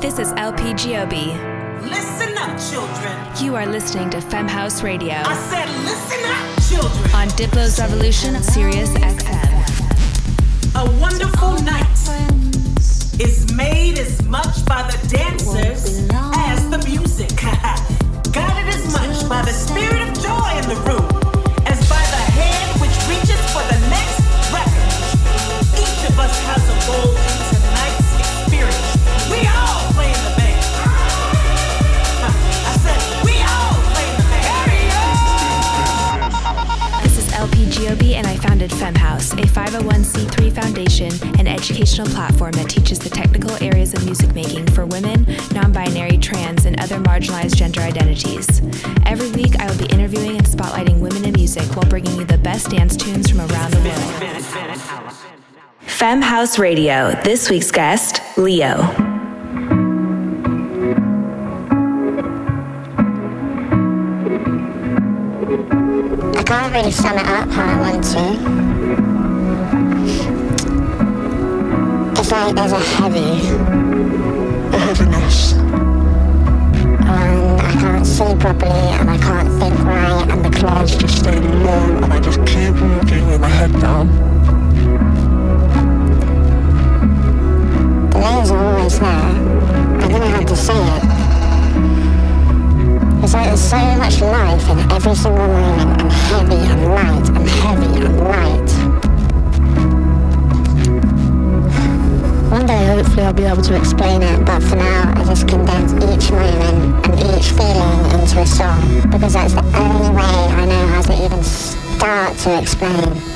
This is LP Giobbi. Listen up, children. You are listening to Femme House Radio. I said, listen up, children. On Diplo's Revolution, Sirius XM. A wonderful night is made as much by the dancers as the music. Guided as much by the spirit of joy in the room as by the hand which reaches for the next record. Each of us has a role is and I founded Femme House, a 501c3 foundation and educational platform that teaches the technical areas of music making for women, non binary, trans, and other marginalized gender identities. Every week, I will be interviewing and spotlighting women in music while bringing you the best dance tunes from around the world. Femme House Radio. This week's guest, lleo. Can't really sum it up how I want to. It's like there's a heavy, a heaviness. And I can't see properly and I can't think right and the clouds just stay low and I just keep walking with my head down. The layers are always there. I know how to say it. It's like there's so much life in every single moment, and heavy and light, and heavy and light. One day, hopefully, I'll be able to explain it, but for now, I just condense each moment and each feeling into a song, because that's the only way I know how to even start to explain.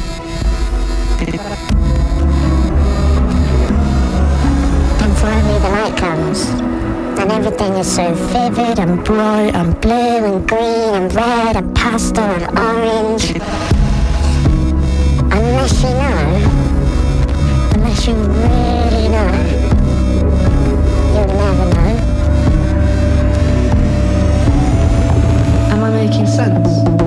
Everything is so vivid and bright and blue and green and red and pastel and orange. Unless you know, unless you really know, you'll never know. Am I making sense?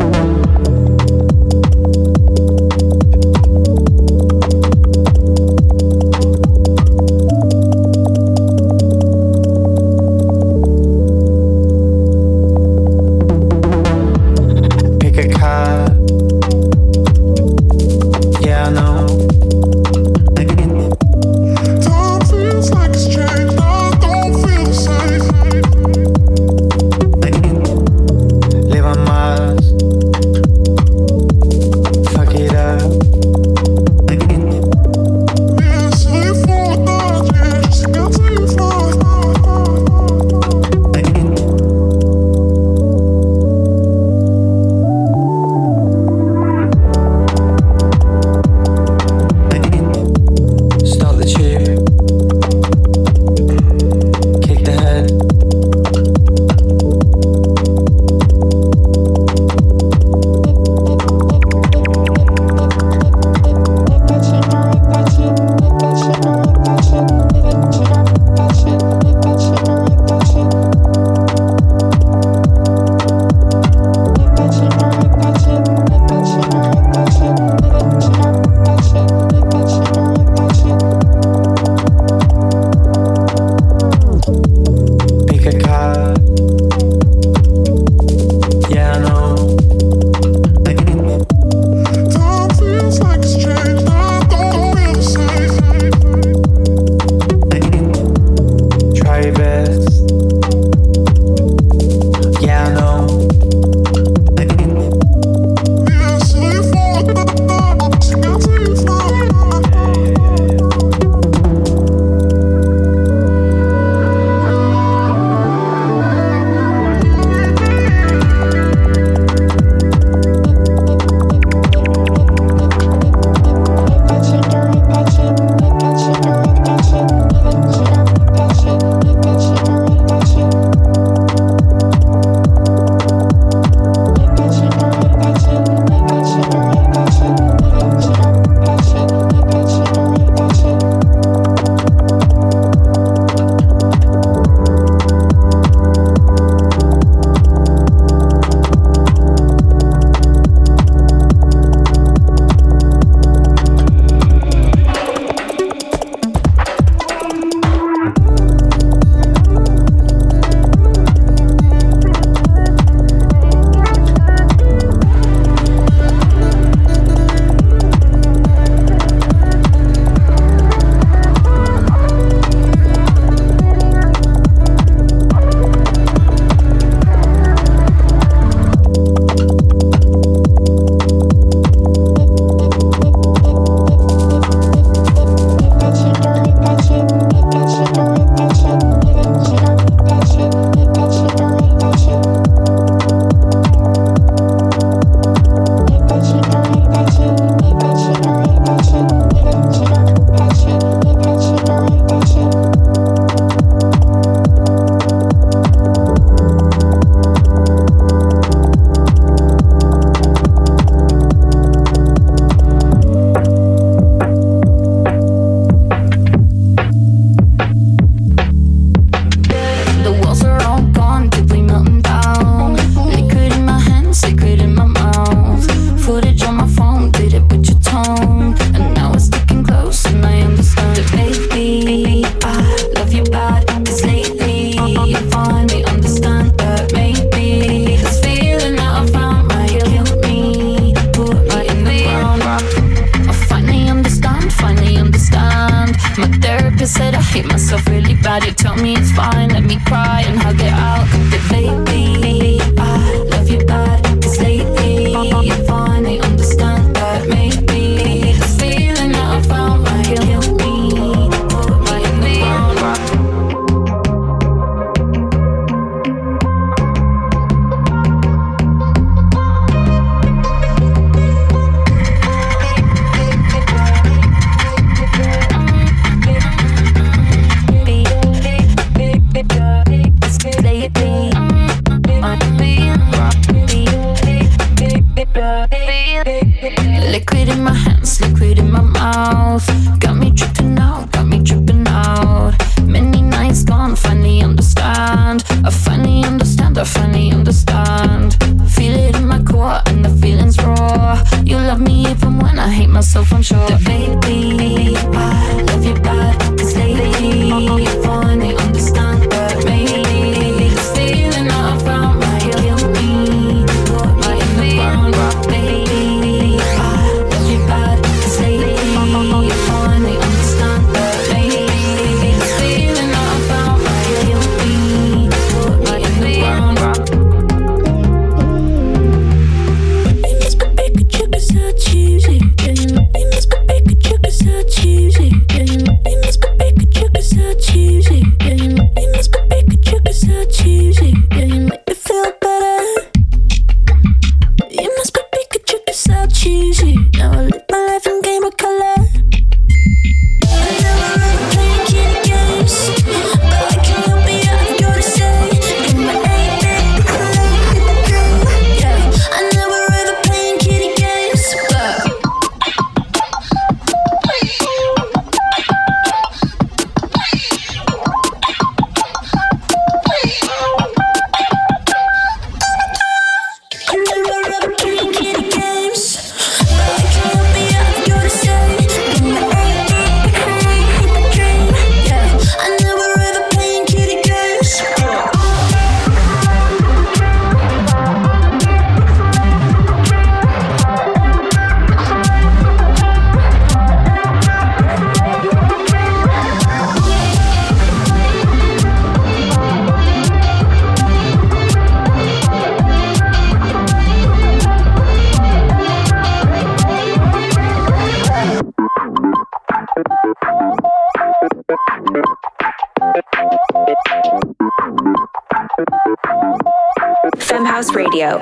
Mouth.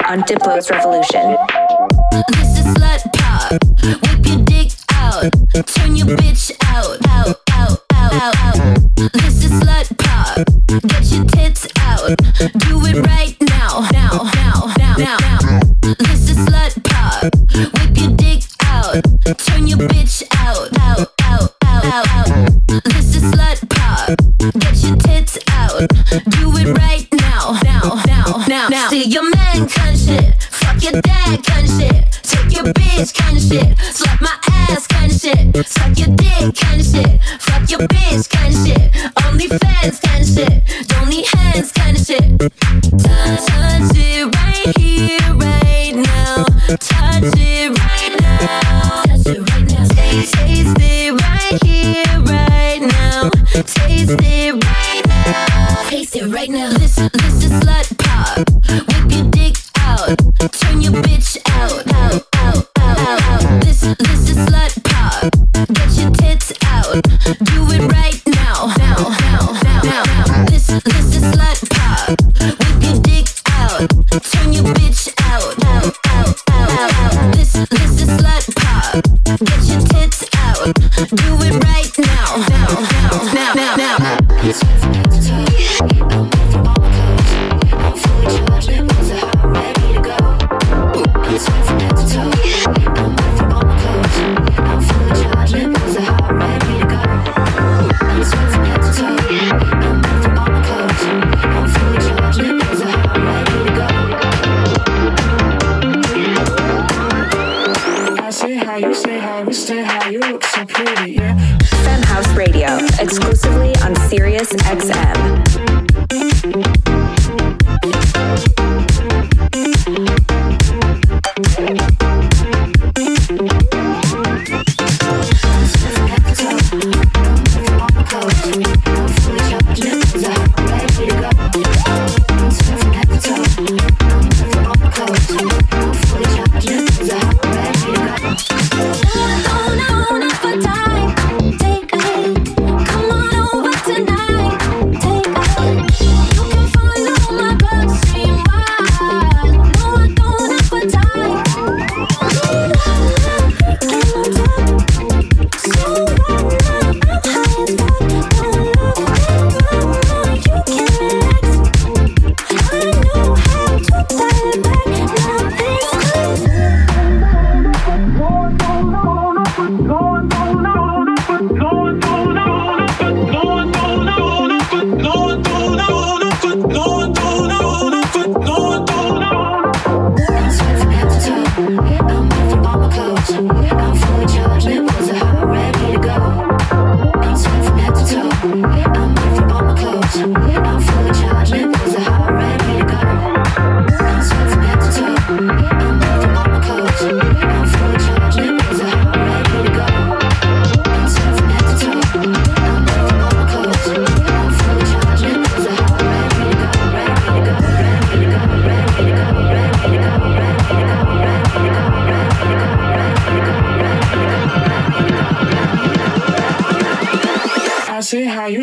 On Diplo's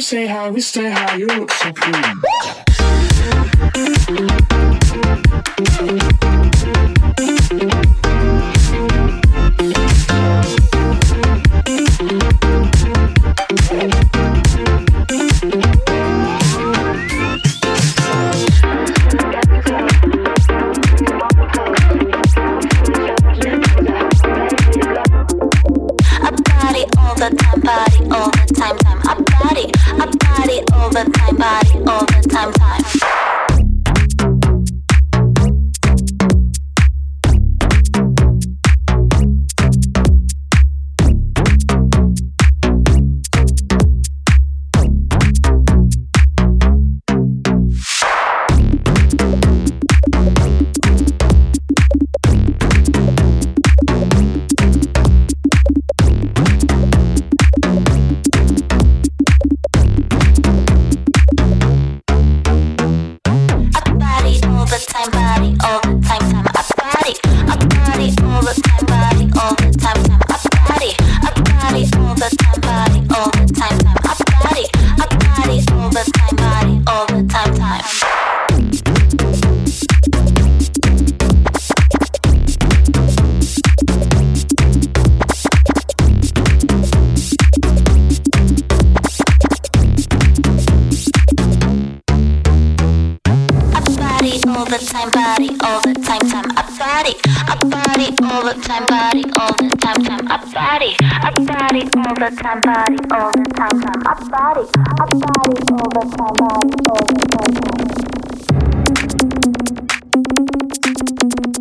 say how we say the time, body all the time, time. Up body, up body all the time, body all the time.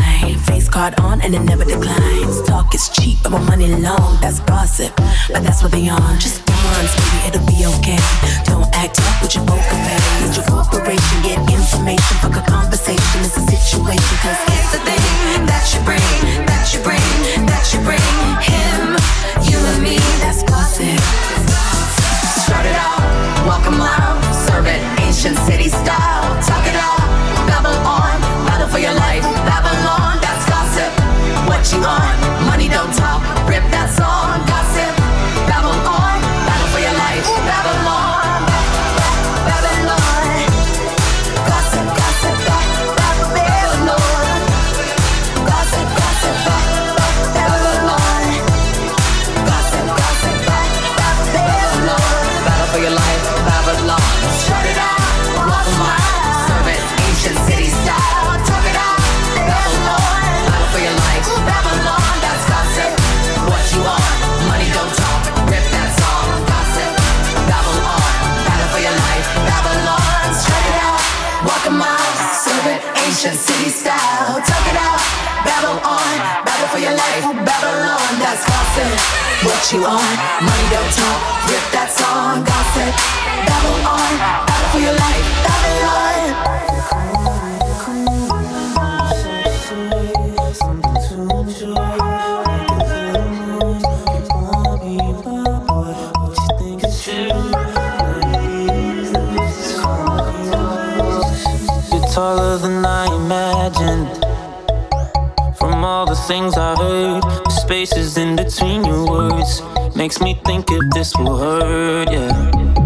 Mine. Face card on and it never declines. Talk is cheap, but my money long. That's gossip, but that's what they on. Just dance, baby, it'll be okay. Don't act up with your poker face. Your corporation get information. Fuck a conversation, it's a situation. Cause it's the thing that you bring, that you bring, that you bring. Him, you and me, that's gossip. Start it out, welcome out, serve it, ancient city style. Talk it out, on? What you on? Money don't talk. Rip that song, gossip. Babylon. Battle for your life. You're taller than I imagined. From all the things I heard, spaces in between your words makes me think if this will hurt, yeah.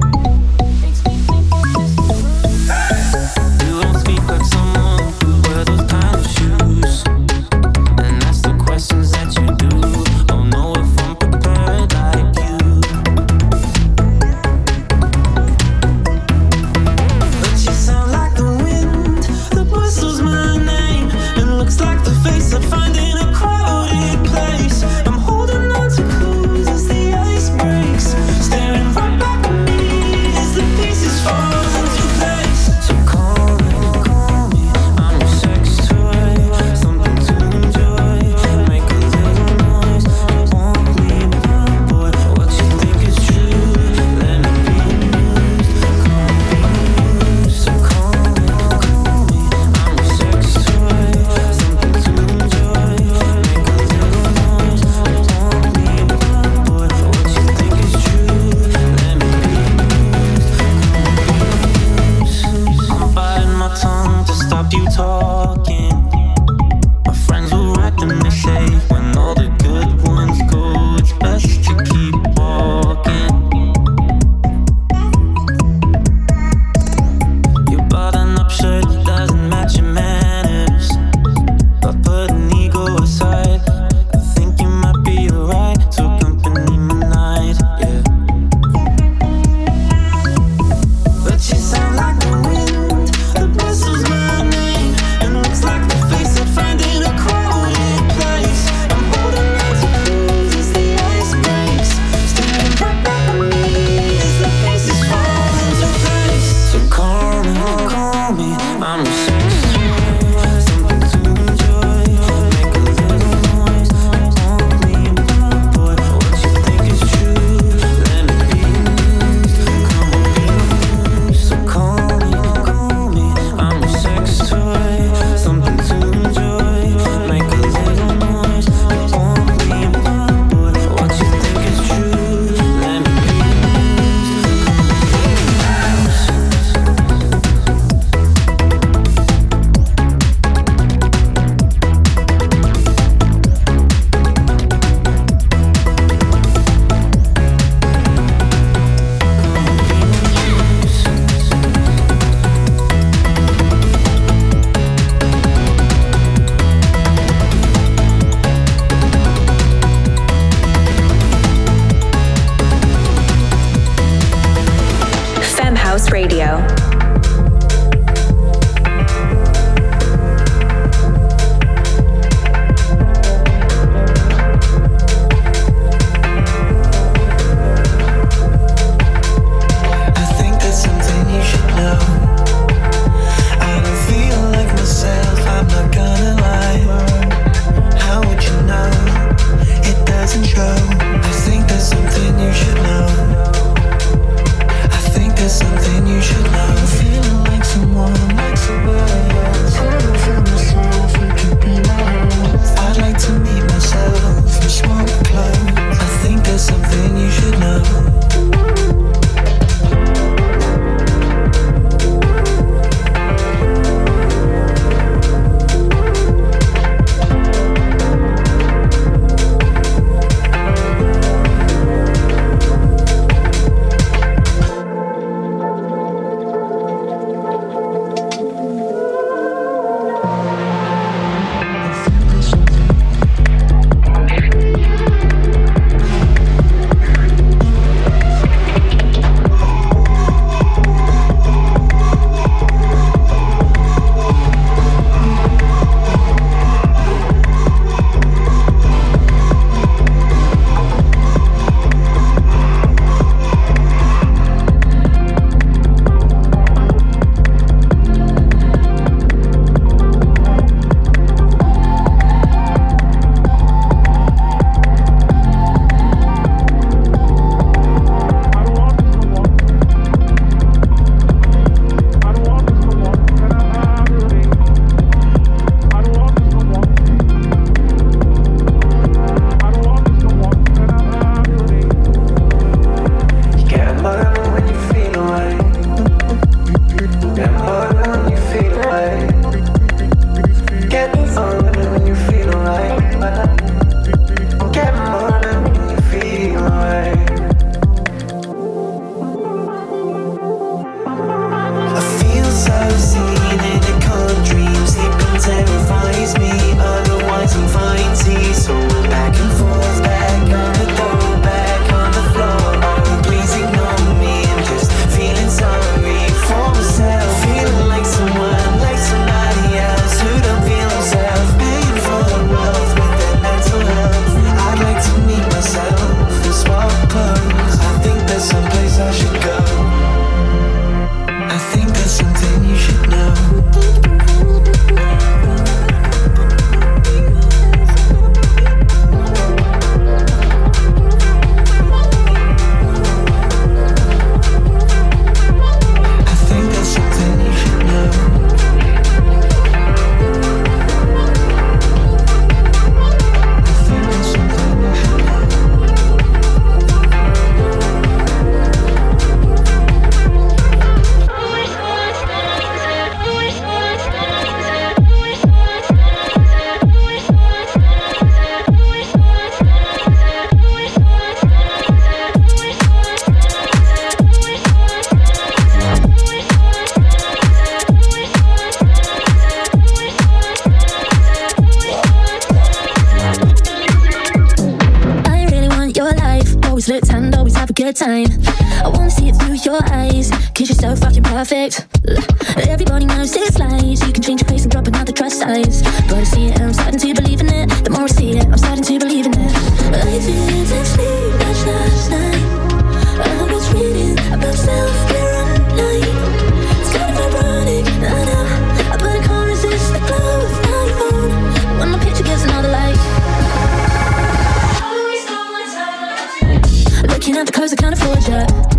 enough cause I can't afford that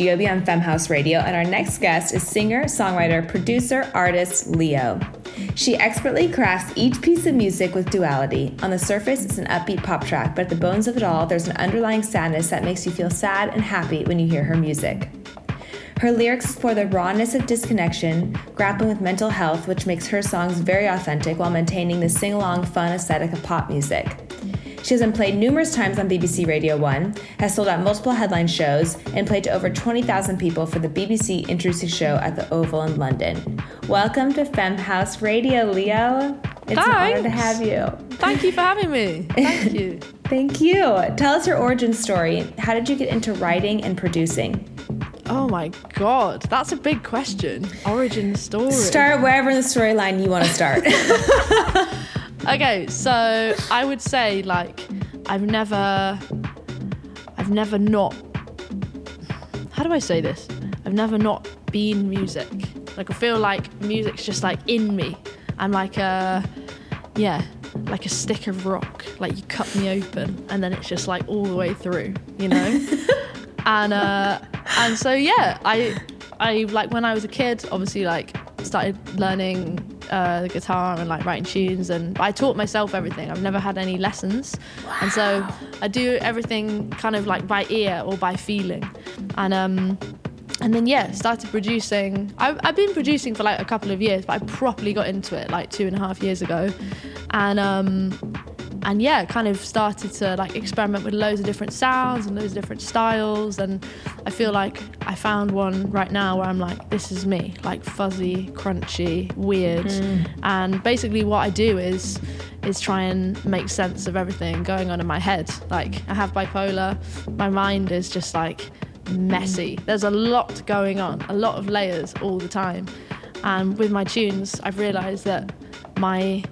LP Giobbi on Femme House Radio, and our next guest is singer, songwriter, producer, artist lleo. She expertly crafts each piece of music with duality. On the surface, it's an upbeat pop track, but at the bones of it all, there's an underlying sadness that makes you feel sad and happy when you hear her music. Her lyrics explore the rawness of disconnection, grappling with mental health, which makes her songs very authentic while maintaining the sing along fun aesthetic of pop music. She has been played numerous times on BBC Radio 1, has sold out multiple headline shows, and played to over 20,000 people for the BBC Introducing Show at the Oval in London. Welcome to Femme House Radio, lleo. It's an honor to have you. Thank you for having me. Thank you. Thank you. Tell us your origin story. How did you get into writing and producing? Oh my god, that's a big question. Origin story. Start wherever in the storyline you want to start. Okay, so I would say like I've never I've never not How do I say this? I've never not been music. Like I feel like music's just like in me. I'm like a yeah, like a stick of rock. Like you cut me open and then it's just like all the way through, you know? and uh and so yeah, I I like when I was a kid, obviously like started learning uh, the guitar and like writing tunes and I taught myself everything. I've never had any lessons. And so I do everything kind of like by ear or by feeling. And um and then yeah, started producing. I've, I've been producing for like a couple of years, but I properly got into it like two and a half years ago, and um, and yeah, kind of started to like experiment with loads of different sounds and loads of different styles, and I feel like I found one right now where I'm like, this is me, like fuzzy, crunchy, weird, mm. and basically what I do is is try and make sense of everything going on in my head. Like I have bipolar, my mind is just like messy. There's a lot going on, a lot of layers all the time. And with my tunes, I've realized that my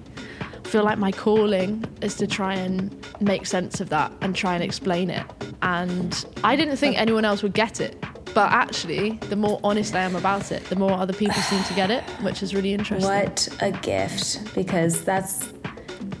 feel like my calling is to try and make sense of that and try and explain it. And I didn't think anyone else would get it. But actually, the more honest I am about it, the more other people seem to get it, which is really interesting. What a gift, because that's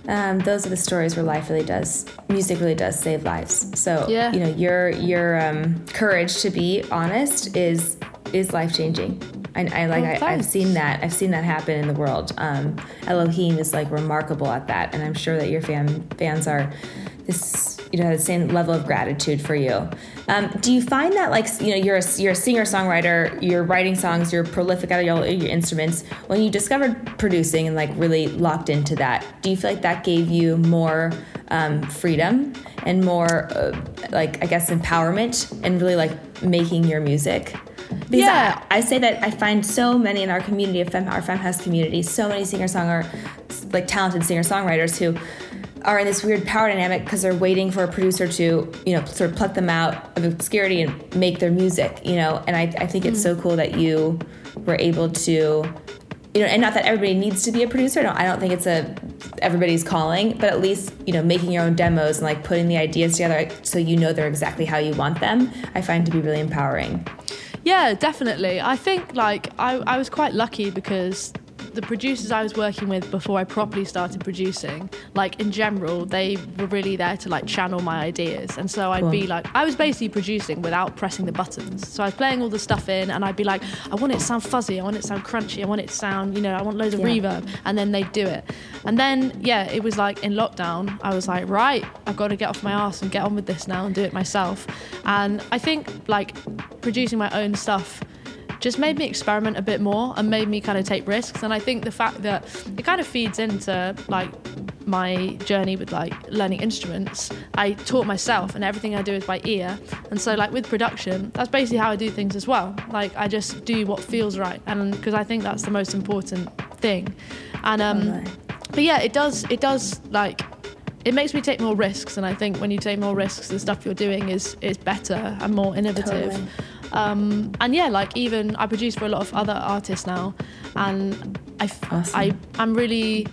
um, those are the stories where life really does, music really does save lives. So Yeah. you know your your um, courage to be honest is is life changing. I, I like Oh, I, I've seen that I've seen that happen in the world. Um, Elohim is like remarkable at that, and I'm sure that your fan fans are this you know the same level of gratitude for you. Um, do you find that like you know you're a, you're a singer songwriter, you're writing songs, you're prolific at all your instruments. When you discovered producing and like really locked into that, do you feel like that gave you more um, freedom and more uh, like I guess empowerment and really like making your music? Because Yeah. I, I say that I find so many in our community, of Fem, our Femme House community, so many singer songer, like talented singer songwriters who are in this weird power dynamic because they're waiting for a producer to, you know, sort of pluck them out of obscurity and make their music, you know. And I, I think it's so cool that you were able to, you know, and not that everybody needs to be a producer. I don't, I don't think it's a everybody's calling, but at least you know making your own demos and like putting the ideas together so you know they're exactly how you want them. I find to be really empowering. Yeah, definitely. I think like I, I was quite lucky because the producers I was working with before I properly started producing, like in general, they were really there to like channel my ideas. And so I'd be like, I was basically producing without pressing the buttons. So I was playing all the stuff in and I'd be like, I want it to sound fuzzy, I want it to sound crunchy, I want it to sound, you know, I want loads of Yeah. reverb. And then they'd do it. And then, yeah, it was like in lockdown, I was like, right, I've got to get off my ass and get on with this now and do it myself. And I think like producing my own stuff just made me experiment a bit more and made me kind of take risks. And I think the fact that it kind of feeds into like my journey with like learning instruments. I taught myself, and everything I do is by ear. And so, like with production, that's basically how I do things as well. Like I just do what feels right, and because I think that's the most important thing. And um, but yeah, it does. It does like it makes me take more risks, and I think when you take more risks, the stuff you're doing is is better and more innovative. Totally. Um, and yeah, like even I produce for a lot of other artists now, and I, f- Awesome. I I'm really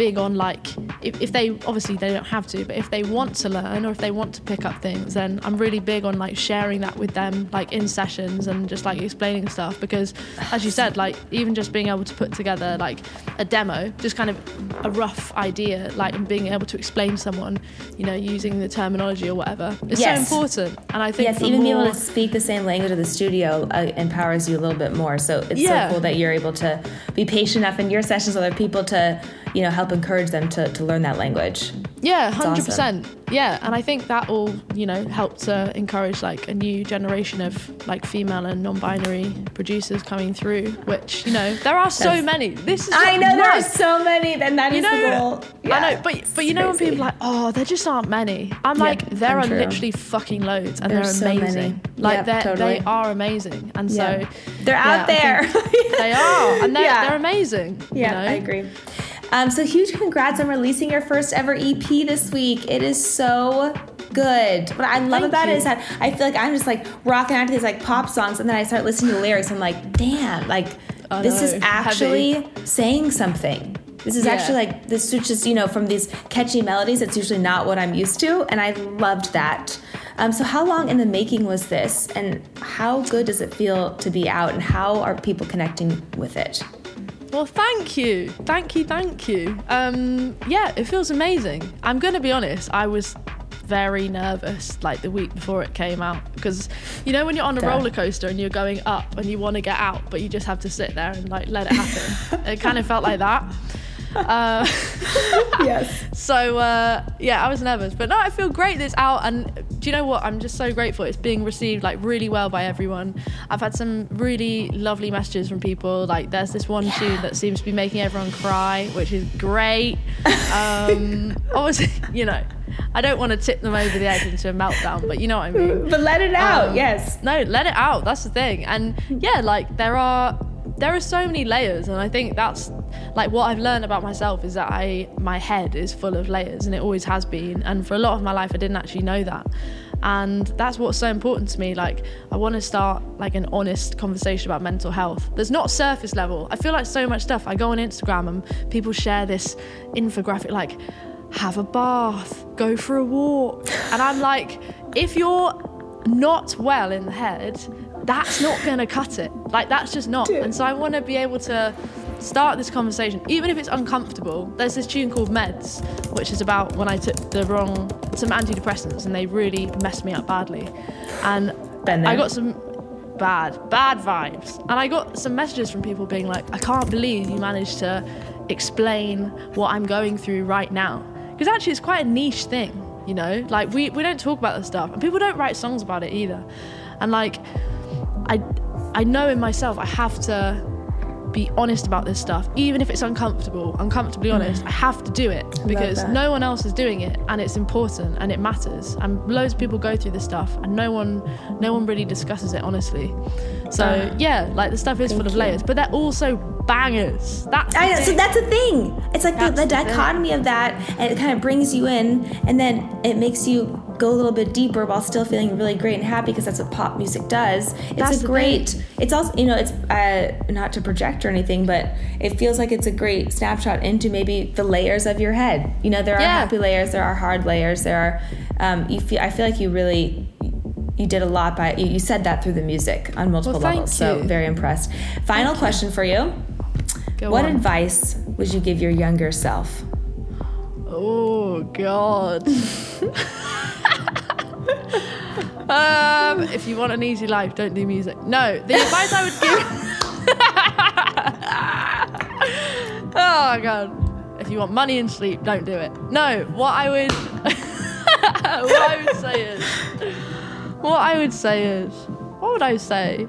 big on like if, if they obviously they don't have to, but if they want to learn or if they want to pick up things, then I'm really big on like sharing that with them like in sessions and just like explaining stuff because as you said, like even just being able to put together like a demo, just kind of a rough idea, like and being able to explain to someone, you know, using the terminology or whatever, it's Yes. so important. And I think yes, even being able to speak the same language of the studio uh, empowers you a little bit more. So it's Yeah. so cool that you're able to be patient enough in your sessions with other people to, you know, help encourage them to, to learn that language. Yeah, hundred awesome. percent. Yeah, and I think that will, you know, help to encourage like a new generation of like female and non-binary producers coming through. Which you know, there are so many. This is I know there are so many, and that You is know, the goal. I know, but but you know when people are like, oh, there just aren't many. I'm Yeah, like, there are untrue. literally fucking loads, and There's they're amazing. Like Yeah, they're, totally. they are amazing, and Yeah. so They're out yeah, there. they are, and they're Yeah. they're amazing. you Yeah, know? I agree. Um, so huge congrats on releasing your first ever EP this week. It is so good. What I love Thank about it you. is that I feel like I'm just like rocking out to these like pop songs, and then I start listening to the lyrics. I'm like, damn, like I this is know, actually saying something. This is Yeah. actually like this switches, you know, from these catchy melodies. It's usually not what I'm used to, and I loved that. Um, so how long in the making was this, and how good does it feel to be out, and how are people connecting with it? Well, thank you, thank you, thank you. Um, yeah, it feels amazing. I'm gonna be honest. I was very nervous like the week before it came out because you know when you're on a Duh. roller coaster and you're going up and you want to get out but you just have to sit there and like let it happen it kind of felt like that uh, yes. So uh, yeah i was nervous. But no i feel great that it's out. And do you know what? I'm just so grateful. It's being received like really well by everyone. I've had some really lovely messages from people. Like there's this one tune that seems to be making everyone cry which is great. Um, obviously you know i don't want to tip them over the edge into a meltdown but you know what i mean. But let it out, Um, yes. no let it out. That's the thing. And yeah like there are there are so many layers and i think that's like what i've learned about myself is that i my head is full of layers and it always has been and for a lot of my life i didn't actually know that. And that's what's so important to me like i want to start like an honest conversation about mental health there's not surface level. I feel like so much stuff i go on instagram and people share this infographic like have a bath go for a walk. And i'm like if you're not well in the head, that's not gonna cut it. Like that's just not. And so I want to be able to start this conversation, even if it's uncomfortable. There's this tune called Meds, which is about when I took the wrong some antidepressants and they really messed me up badly. And. I got some bad, bad vibes. And I got some messages from people being like, I can't believe you managed to explain what I'm going through right now. Because actually, it's quite a niche thing, you know? Like, we, we don't talk about this stuff, and people don't write songs about it either. And, like, I, I know in myself I have to be honest about this stuff, even if it's uncomfortable, uncomfortably honest. I have to do it because no one else is doing it, and it's important and it matters. And loads of people go through this stuff, and no one, no one really discusses it honestly. So Uh, yeah, like the stuff is full of layers, but they're also bangers. That's I know, so that's a thing. It's like the, the the thing. dichotomy of that, and it kind of brings you in, and then it makes you go a little bit deeper while still feeling really great and happy because that's what pop music does. It's That's a great. It's also you know it's uh, not to project or anything, but it feels like it's a great snapshot into maybe the layers of your head. You know, there are Yeah. happy layers, there are hard layers, there are. Um, you feel. I feel like you really. You did a lot by you, you said that through the music on multiple thank levels. So you. very impressed. Final question for you. Go What on. advice would you give your younger self? Oh God. um, if you want an easy life, don't do music. No, the advice I would give. oh God. If you want money and sleep, don't do it. No, what I would. what I would say is. What I would say is. What would I say?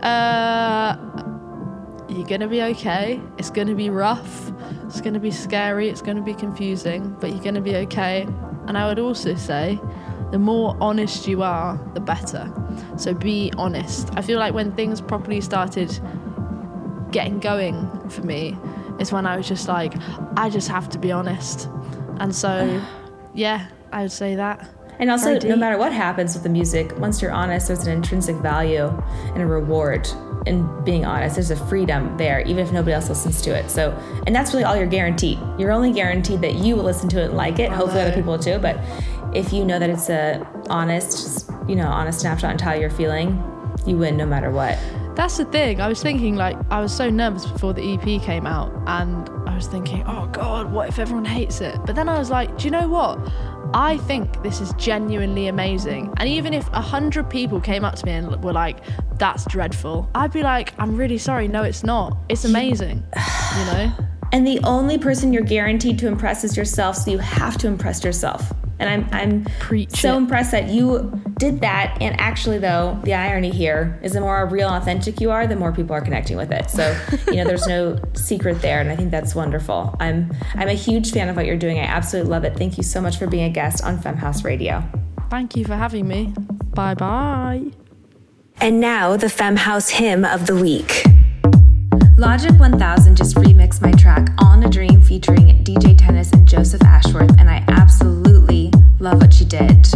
Uh, you're gonna be okay. It's gonna be rough. It's gonna be scary. It's gonna be confusing, but you're gonna be okay. And I would also say, the more honest you are, the better. So be honest. I feel like when things properly started getting going for me, is when I was just like, I just have to be honest. And so, yeah, I would say that. And also, no matter what happens with the music, once you're honest, there's an intrinsic value and a reward in being honest. There's a freedom there, even if nobody else listens to it. So, and that's really all you're guaranteed. You're only guaranteed that you will listen to it and like it. Hopefully, other people will too. But if you know that it's a honest, you know, honest snapshot into how you're feeling, you win no matter what. That's the thing. I was thinking, like, I was so nervous before the EP came out, and I was thinking, oh God, what if everyone hates it? But then I was like, do you know what? I think this is genuinely amazing. And even if a hundred people came up to me and were like, that's dreadful, I'd be like, I'm really sorry. No, it's not. It's amazing. You know? And the only person you're guaranteed to impress is yourself, so you have to impress yourself. And I'm I'm so impressed that you did that. And actually, though, the irony here is the more real authentic you are, the more people are connecting with it. So you know, there's no secret there, and I think that's wonderful. I'm I'm a huge fan of what you're doing. I absolutely love it. Thank you so much for being a guest on Femme House Radio. Thank you for having me. Bye bye. And now, the Femme House hymn of the week. Logic 1000 just remixed my track On a Dream featuring DJ Tennis and Joseph Ashworth, and I absolutely love what she did.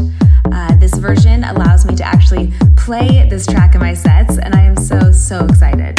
Uh, this version allows me to actually play this track in my sets, and I am so, so excited.